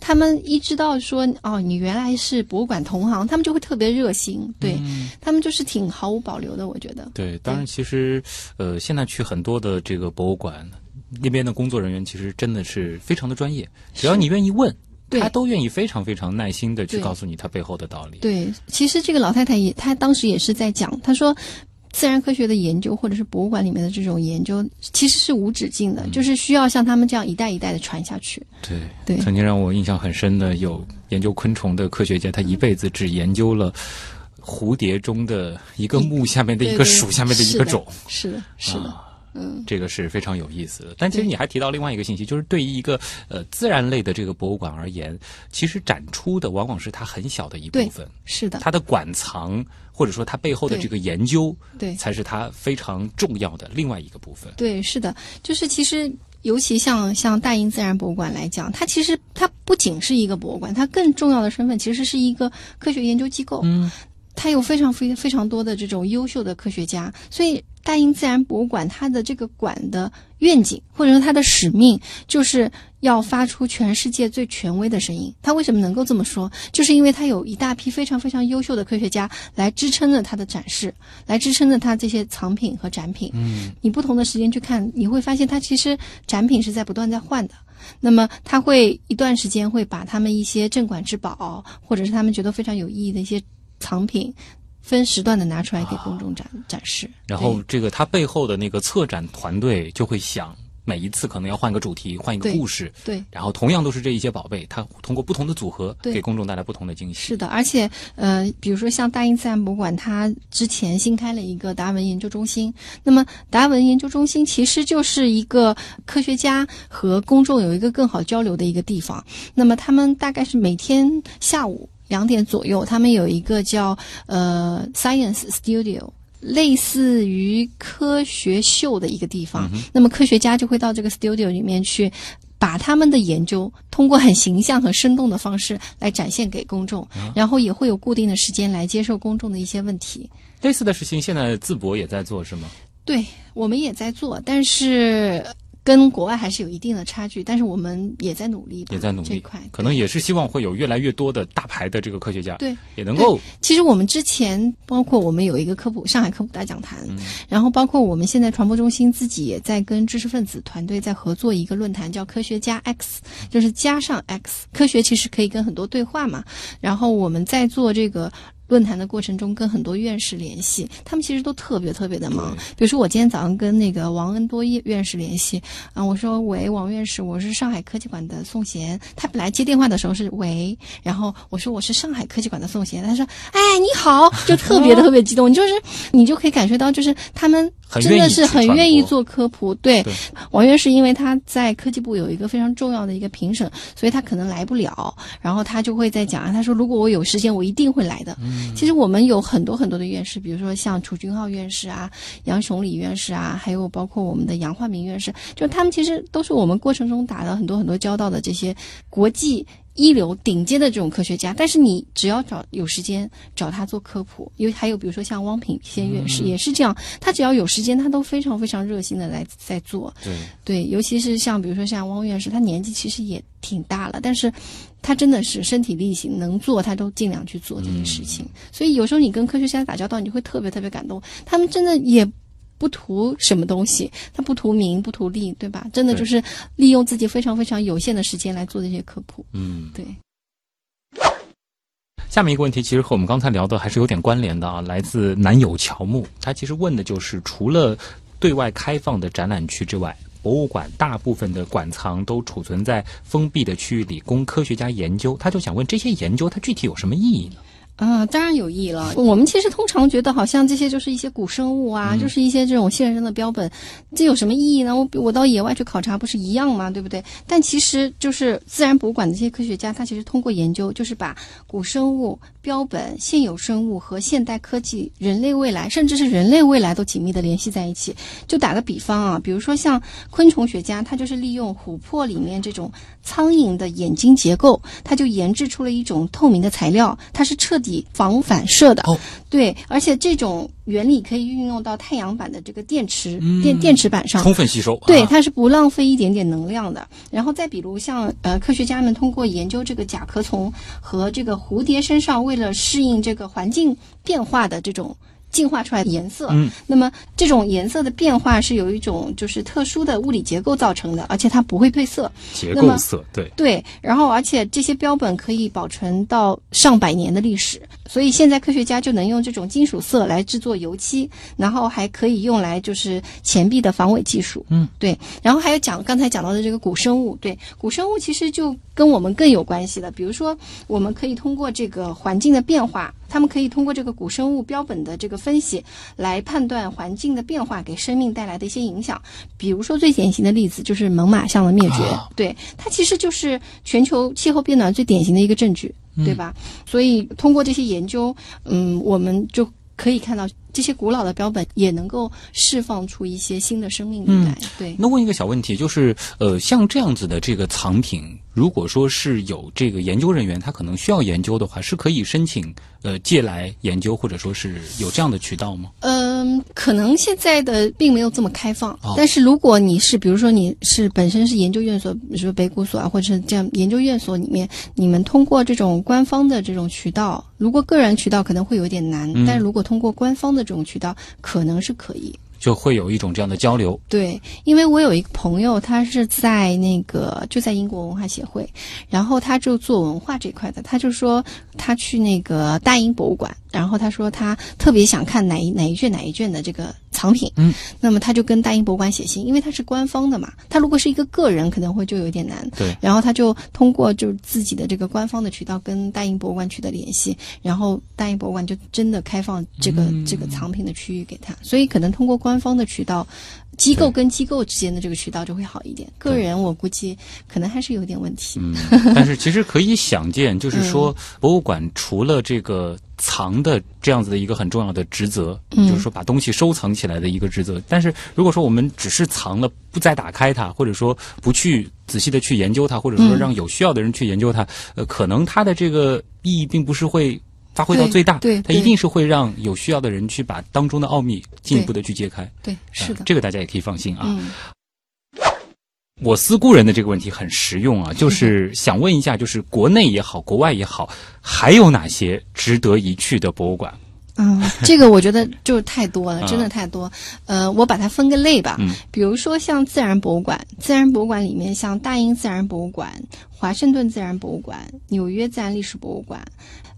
他们一知道说哦，你原来是博物馆同行，他们就会特别热心，对、他们就是挺毫无保留的，我觉得。对，当然，其实，呃，现在去很多的这个博物馆，那边的工作人员其实真的是非常的专业，只要你愿意问，他都愿意非常非常耐心的去告诉你他背后的道理。对，其实这个老太太也，她当时也是在讲，她说。自然科学的研究，或者是博物馆里面的这种研究，其实是无止境的，就是需要像他们这样一代一代的传下去。对对曾经让我印象很深的有研究昆虫的科学家，他一辈子只研究了蝴蝶中的一个目下面的一个属下面的一个种。是的，是的，啊嗯，这个是非常有意思的。但其实你还提到另外一个信息，就是对于一个呃自然类的这个博物馆而言，其实展出的往往是它很小的一部分，是的，它的馆藏或者说它背后的这个研究，对才是它非常重要的另外一个部分。对，是的，就是其实。尤其像像大英自然博物馆来讲，它其实它不仅是一个博物馆，它更重要的身份其实是一个科学研究机构。嗯，它有非常非非常多的这种优秀的科学家，所以大英自然博物馆它的这个馆的愿景或者说它的使命，就是要发出全世界最权威的声音。它为什么能够这么说？就是因为它有一大批非常非常优秀的科学家来支撑着它的展示，来支撑着它这些藏品和展品。嗯，你不同的时间去看，你会发现它其实展品是在不断在换的。那么他会一段时间会把他们一些镇馆之宝，或者是他们觉得非常有意义的一些藏品，分时段的拿出来给公众展、展示。然后这个它背后的那个策展团队就会想，每一次可能要换个主题，换一个故事，对。然后同样都是这一些宝贝，它通过不同的组合，对给公众带来不同的惊喜。是的，而且呃，比如说像大英自然博物馆，它之前新开了一个达尔文研究中心。那么达尔文研究中心其实就是一个科学家和公众有一个更好交流的一个地方。那么他们大概是每天下午两点左右，他们有一个叫呃 Science Studio。类似于科学秀的一个地方。那么科学家就会到这个 studio 里面去。把他们的研究通过很形象、很生动的方式来展现给公众，然后也会有固定的时间来接受公众的一些问题。类似的事情，现在淄博也在做，是吗？对，我们也在做，但是跟国外还是有一定的差距。但是我们也在努力吧，也在努力这一块，可能也是希望会有越来越多的大牌的这个科学家，对，也能够其实我们之前包括我们有一个科普上海科普大讲坛，然后包括我们现在传播中心自己也在跟知识分子团队在合作一个论坛，叫科学家 X，就是加上 X，科学其实可以跟很多对话嘛。然后我们在做这个。论坛的过程中，跟很多院士联系，他们其实都特别特别的忙。比如说，我今天早上跟那个王恩多院士联系，啊，我说喂，王院士，我是上海科技馆的宋贤。他本来接电话的时候是喂，然后我说我是上海科技馆的宋贤，他说哎你好，就特别特别激动，就是你就可以感受到，就是他们真的是很愿意做科普。对，王院士因为他在科技部有一个非常重要的一个评审，所以他可能来不了，然后他就会在讲啊，他说如果我有时间，我一定会来的。其实我们有很多很多的院士，比如说像楚君浩院士啊、杨雄礼院士啊，还有包括我们的杨焕明院士，就他们其实都是我们过程中打了很多很多交道的这些国际一流顶尖的这种科学家。但是你只要找有时间找他做科普，因为还有比如说像汪品先院士也是这样，他只要有时间，他都非常非常热心的来在做。对对，尤其是像比如说像汪院士，他年纪其实也挺大了，但是。他真的是身体力行，能做他都尽量去做这些事情。所以有时候你跟科学家打交道，你会特别特别感动。他们真的也不图什么东西，他不图名不图利，对吧？真的就是利用自己非常非常有限的时间来做这些科普。嗯，对。下面一个问题其实和我们刚才聊的还是有点关联的啊，来自南友乔木，他其实问的就是除了对外开放的展览区之外。博物馆大部分的馆藏都储存在封闭的区域里，供科学家研究。他就想问，这些研究它具体有什么意义呢？啊，当然有意义了。我们其实通常觉得，好像这些就是一些古生物啊，就是一些这种现生的标本，这有什么意义呢？我我到野外去考察，不是一样吗？对不对？但其实就是自然博物馆的这些科学家，他其实通过研究，就是把古生物标本、现有生物和现代科技、人类未来，甚至是人类未来都紧密的联系在一起。就打个比方啊，比如说像昆虫学家，他就是利用琥珀里面这种苍蝇的眼睛结构，他就研制出了一种透明的材料，它是彻底。防反射的，对，而且这种原理可以运用到太阳板的这个电池电电池板上，充分吸收。对，它是不浪费一点点能量的。然后再比如像呃，科学家们通过研究这个甲壳虫和这个蝴蝶身上，为了适应这个环境变化的这种。进化出来的颜色，嗯，那么这种颜色的变化是有一种就是特殊的物理结构造成的，而且它不会褪色。结构色，对对。然后，而且这些标本可以保存到上百年的历史，所以现在科学家就能用这种金属色来制作油漆，然后还可以用来就是钱币的防伪技术。嗯，对。然后还有讲刚才讲到的这个古生物，对古生物其实就跟我们更有关系的，比如说我们可以通过这个环境的变化。他们可以通过这个古生物标本的这个分析，来判断环境的变化给生命带来的一些影响。比如说最典型的例子就是猛犸象的灭绝，对它其实就是全球气候变暖最典型的一个证据，对吧？所以通过这些研究，嗯，我们就可以看到这些古老的标本也能够释放出一些新的生命力来。对。那问一个小问题，就是呃，像这样子的这个藏品。如果说是有这个研究人员，他可能需要研究的话，是可以申请呃借来研究，或者说是有这样的渠道吗？嗯，可能现在的并没有这么开放。但是如果你是，比如说你是本身是研究院所，比如说北古所啊，或者是这样研究院所里面，你们通过这种官方的这种渠道，如果个人渠道可能会有点难，但是如果通过官方的这种渠道，可能是可以。就会有一种这样的交流。对，因为我有一个朋友，他是在那个就在英国文化协会，然后他就做文化这块的，他就说他去那个大英博物馆，然后他说他特别想看哪一哪一卷哪一卷的这个藏品。嗯，那么他就跟大英博物馆写信，因为他是官方的嘛，他如果是一个个人，可能会就有点难。对，然后他就通过就是自己的这个官方的渠道跟大英博物馆取得联系，然后大英博物馆就真的开放这个这个藏品的区域给他，所以可能通过。官方的渠道，机构跟机构之间的这个渠道就会好一点。个人我估计可能还是有点问题。嗯，但是其实可以想见，就是说 *laughs* 博物馆除了这个藏的这样子的一个很重要的职责，嗯就是说把东西收藏起来的一个职责。但是如果说我们只是藏了，不再打开它，或者说不去仔细的去研究它，或者说嗯让有需要的人去研究它，呃，可能它的这个意义并不是会。发挥到最大，对对它一定是会让有需要的人去把当中的奥秘进一步的去揭开。对，是的呃，这个大家也可以放心啊。嗯我思故人的这个问题很实用啊，*laughs* 就是想问一下，就是国内也好，国外也好，还有哪些值得一去的博物馆？嗯，这个我觉得就是太多了，啊真的太多。呃，我把它分个类吧，嗯比如说像自然博物馆，自然博物馆里面像大英自然博物馆、华盛顿自然博物馆、纽约自然历史博物馆，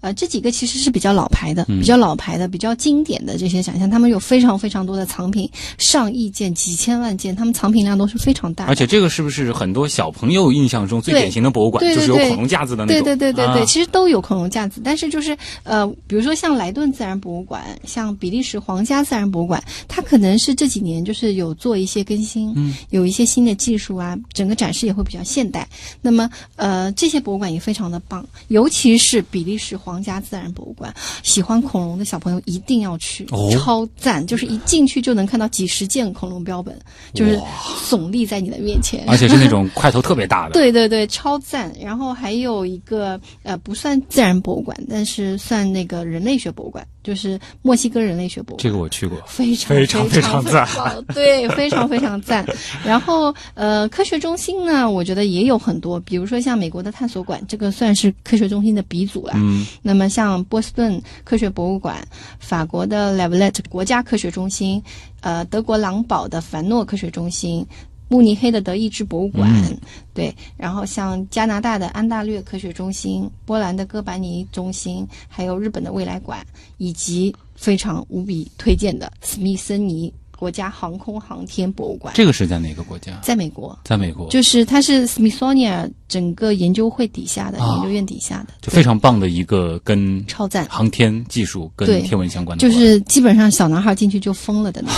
呃，这几个其实是比较老牌的、嗯比较老牌的、比较经典的这些展项，他们有非常非常多的藏品，上亿件、几千万件，他们藏品量都是非常大的。而且这个是不是很多小朋友印象中最典型的博物馆，对对对就是有恐龙架子的那对种？对对对对，啊其实都有恐龙架子，但是就是呃，比如说像莱顿自然博物馆，像比利时皇家自然博物馆，它可能是这几年就是有做一些更新，嗯，有一些新的技术啊，整个展示也会比较现代。那么呃，这些博物馆也非常的棒，尤其是比利时皇家自然博物馆，喜欢恐龙的小朋友一定要去，哦超赞！就是一进去就能看到几十件恐龙标本，就是耸立在你的面前，而且是那种块头特别大的。*laughs* 对对对，超赞。然后还有一个呃，不算自然博物馆，但是算那个人类学博物馆，就是墨西哥人类学博物馆。这个我去过。非常非常非常赞，对，非常非常赞。*laughs* 然后呃，科学中心呢，我觉得也有很多，比如说像美国的探索馆，这个算是科学中心的鼻祖了。嗯，那么像波士顿科学博物馆、法国的 l a v l e t 国家科学中心、呃，德国狼堡的凡诺科学中心。慕尼黑的德意志博物馆，嗯。对，然后像加拿大的安大略科学中心、波兰的哥白尼中心，还有日本的未来馆，以及非常无比推荐的史密森尼国家航空航天博物馆，这个是在哪个国家？在美国，在美国，就是它是 Smithsonian 整个研究会底下的、啊研究院底下的，就非常棒的一个跟超赞。航天技术跟天文相关的就。是基本上小男孩进去就疯了的那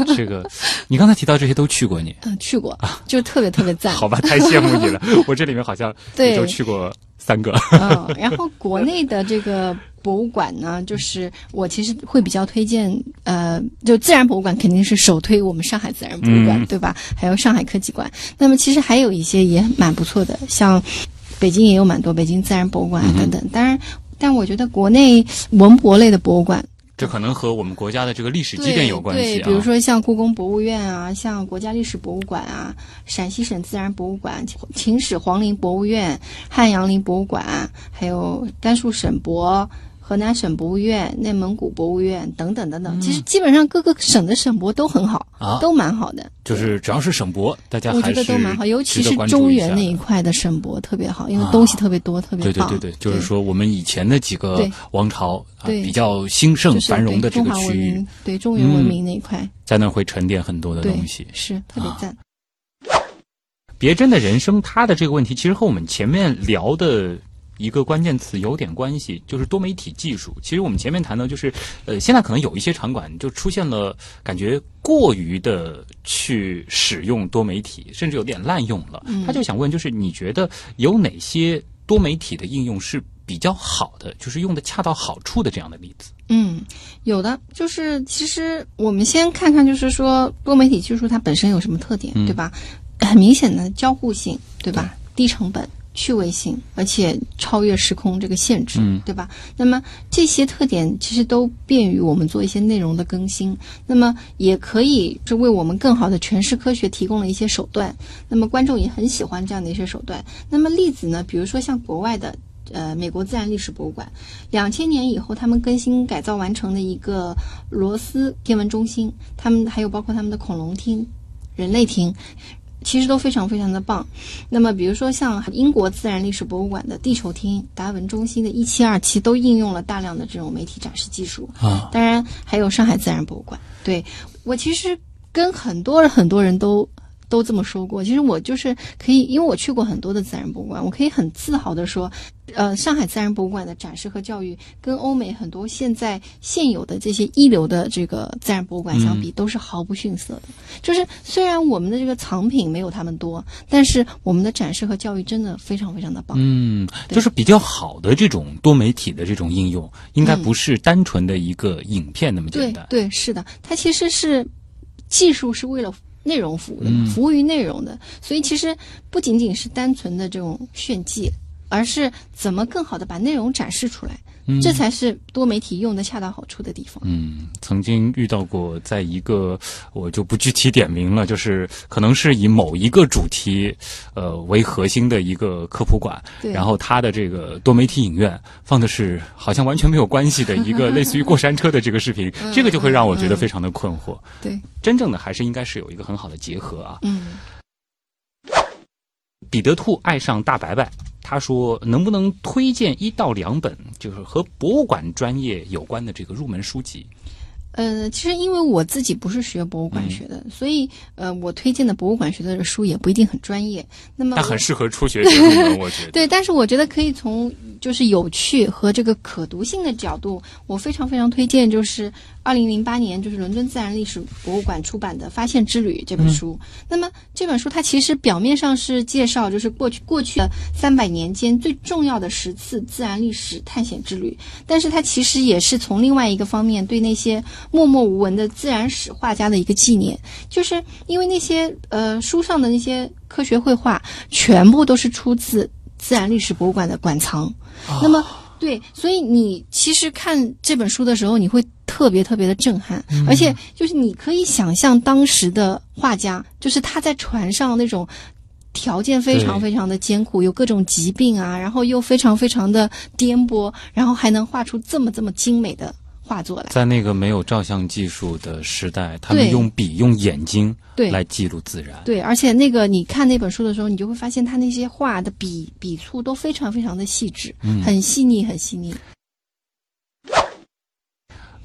种。*laughs* 这个，你刚才提到这些都去过你？*laughs* 嗯，去过，就特别特别赞。好吧，太羡慕你了。*laughs* 我这里面好像对也就去过三个。嗯，然后国内的这个博物馆呢，就是我其实会比较推荐，呃，就自然博物馆肯定是首推我们上海自然博物馆，嗯对吧？还有上海科技馆。那么其实还有一些也蛮不错的，像北京也有蛮多北京自然博物馆啊等等。当然，但我觉得国内文博类的博物馆这可能和我们国家的这个历史积淀有关系。比如说像故宫博物院啊，像国家历史博物馆啊，陕西省自然博物馆、秦始皇陵博物院、汉阳陵博物馆，还有甘肃省博。河南省博物院、内蒙古博物院等等等等，其实基本上各个省的省博都很好，都蛮好的。就是只要是省博，大家我觉还是得都蛮好，尤其是中原那一块的省博特别好，因为东西特别多，特别棒。对对对对，就是说我们以前的几个王朝比较兴盛繁荣的这个区域。对中原文明那一块，在那会沉淀很多的东西。是特别赞。别针的人生，他的这个问题其实和我们前面聊的一个关键词有点关系，就是多媒体技术。其实我们前面谈到，就是呃，现在可能有一些场馆就出现了感觉过于的去使用多媒体，甚至有点滥用了。他就想问，就是你觉得有哪些多媒体的应用是比较好的，就是用的恰到好处的这样的例子？嗯，有的，就是其实我们先看看，就是说多媒体技术它本身有什么特点，嗯对吧？很明显的交互性，对吧？低成本。趣味性，而且超越时空这个限制，嗯对吧？那么这些特点其实都便于我们做一些内容的更新，那么也可以是为我们更好的诠释科学提供了一些手段。那么观众也很喜欢这样的一些手段。那么例子呢，比如说像国外的呃美国自然历史博物馆，两千年以后他们更新改造完成的一个罗斯天文中心，他们还有包括他们的恐龙厅、人类厅。其实都非常非常的棒。那么，比如说像英国自然历史博物馆的地球厅、达文中心的一期、二期，都应用了大量的这种媒体展示技术。啊，当然，还有上海自然博物馆。对我其实跟很多人很多人都都这么说过。其实我就是可以，因为我去过很多的自然博物馆，我可以很自豪的说，呃，上海自然博物馆的展示和教育跟欧美很多现在现有的这些一流的这个自然博物馆相比，都是毫不逊色的。就是虽然我们的这个藏品没有他们多，但是我们的展示和教育真的非常非常的棒。嗯，就是比较好的这种多媒体的这种应用，应该不是单纯的一个影片那么简单。对对，是的，它其实是技术是为了内容服务的，嗯服务于内容的，所以其实不仅仅是单纯的这种炫技，而是怎么更好的把内容展示出来，这才是多媒体用的恰到好处的地方。嗯，曾经遇到过，在一个我就不具体点名了，就是可能是以某一个主题，呃为核心的一个科普馆，然后它的这个多媒体影院放的是好像完全没有关系的一个类似于过山车的这个视频，这个就会让我觉得非常的困惑。对，真正的还是应该是有一个很好的结合啊。嗯。彼得兔爱上大白白，他说能不能推荐一到两本就是和博物馆专业有关的这个入门书籍？呃，其实因为我自己不是学博物馆学的，所以呃，我推荐的博物馆学的书也不一定很专业。那么我它很适合初学者入门，我觉得。*laughs* 对，但是我觉得可以从就是有趣和这个可读性的角度，我非常非常推荐，就是二零零八年就是伦敦自然历史博物馆出版的《发现之旅》这本书。那么这本书它其实表面上是介绍就是过去过去的三百年间最重要的十次自然历史探险之旅，但是它其实也是从另外一个方面对那些默默无闻的自然史画家的一个纪念，就是因为那些呃书上的那些科学绘画全部都是出自自然历史博物馆的馆藏。那么，对，所以你其实看这本书的时候，你会特别特别的震撼，而且就是你可以想象当时的画家，就是他在船上那种。条件非常非常的艰苦，有各种疾病啊，然后又非常非常的颠簸，然后还能画出这么这么精美的画作来。在那个没有照相技术的时代，他们对用笔、用眼睛对来记录自然。对，而且那个你看那本书的时候，你就会发现他那些画的笔笔触都非常非常的细致，嗯很细腻，很细腻。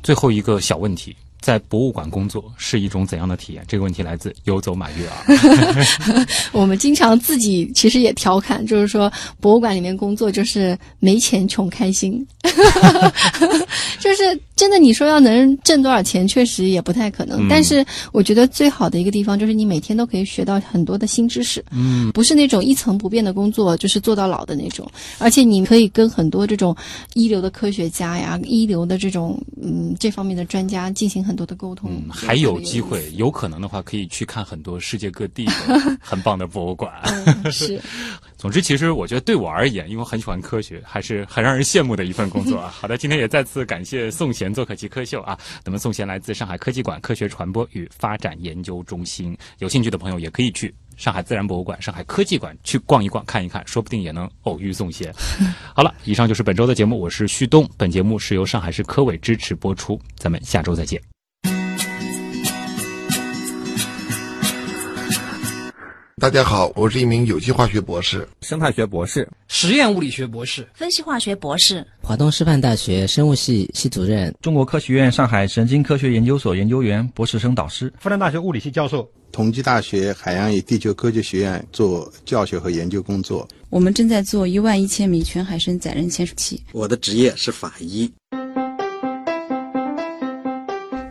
最后一个小问题，在博物馆工作是一种怎样的体验？这个问题来自游走马月儿。*laughs* 我们经常自己其实也调侃，就是说博物馆里面工作就是没钱穷开心，*laughs* 就是真的你说要能挣多少钱，确实也不太可能。嗯但是我觉得最好的一个地方就是你每天都可以学到很多的新知识，嗯，不是那种一成不变的工作，就是做到老的那种。而且你可以跟很多这种一流的科学家呀、一流的这种嗯这方面的专家进行很多的沟通，嗯，还有机会，有可能的话，可以去看很多世界各地的 *laughs* 很棒的博物馆。嗯，是。*laughs* 总之，其实我觉得对我而言，因为我很喜欢科学，还是很让人羡慕的一份工作啊。*laughs* 好的，今天也再次感谢宋贤做客极科秀啊。那么宋贤来自上海科技馆科学传播与发展研究中心，有兴趣的朋友也可以去上海自然博物馆、上海科技馆去逛一逛、看一看，说不定也能偶遇宋贤。好了，以上就是本周的节目，我是旭东。本节目是由上海市科委支持播出，咱们下周再见。大家好，我是一名有机化学博士。生态学博士，实验物理学博士，分析化学博士，华东师范大学生物系系主任，中国科学院上海神经科学研究所研究员、博士生导师，复旦大学物理系教授，同济大学海洋与地球科学学院做教学和研究工作。我们正在做一万一千米全海深载人潜水器。我的职业是法医。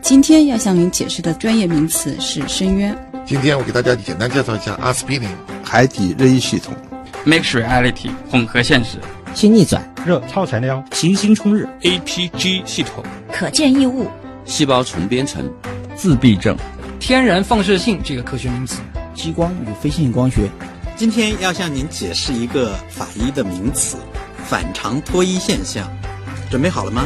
今天要向您解释的专业名词是深渊。今天我给大家简单介绍一下 Aspinin 海底热一系统、Mixed Reality 混合现实、新逆转、热超材料、行星冲日、APG 系统、可见异物、细胞重编程、自闭症、天然放射性这个科学名词、激光与非线性光学。今天要向您解释一个法医的名词——反常脱衣现象。准备好了吗？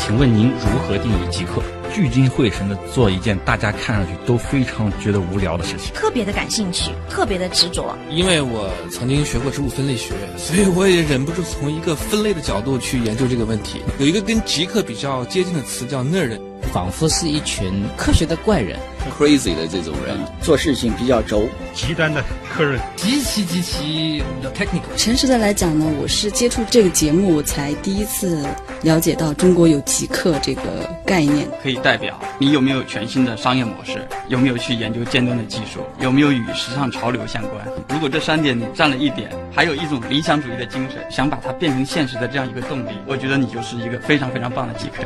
请问您如何定义极客？聚精会神的做一件大家看上去都非常觉得无聊的事情，特别的感兴趣，特别的执着。因为我曾经学过植物分类学，所以我也忍不住从一个分类的角度去研究这个问题。有一个跟极客比较接近的词叫 nerd，仿佛是一群科学的怪人，crazy 的这种人，做事情比较轴，极端的客人，极其极其的 technical。诚实的来讲呢，我是接触这个节目才第一次了解到中国有极客这个概念。可以代表你有没有全新的商业模式，有没有去研究尖端的技术，有没有与时尚潮流相关。如果这三点你占了一点，还有一种理想主义的精神，想把它变成现实的这样一个动力，我觉得你就是一个非常非常棒的极客。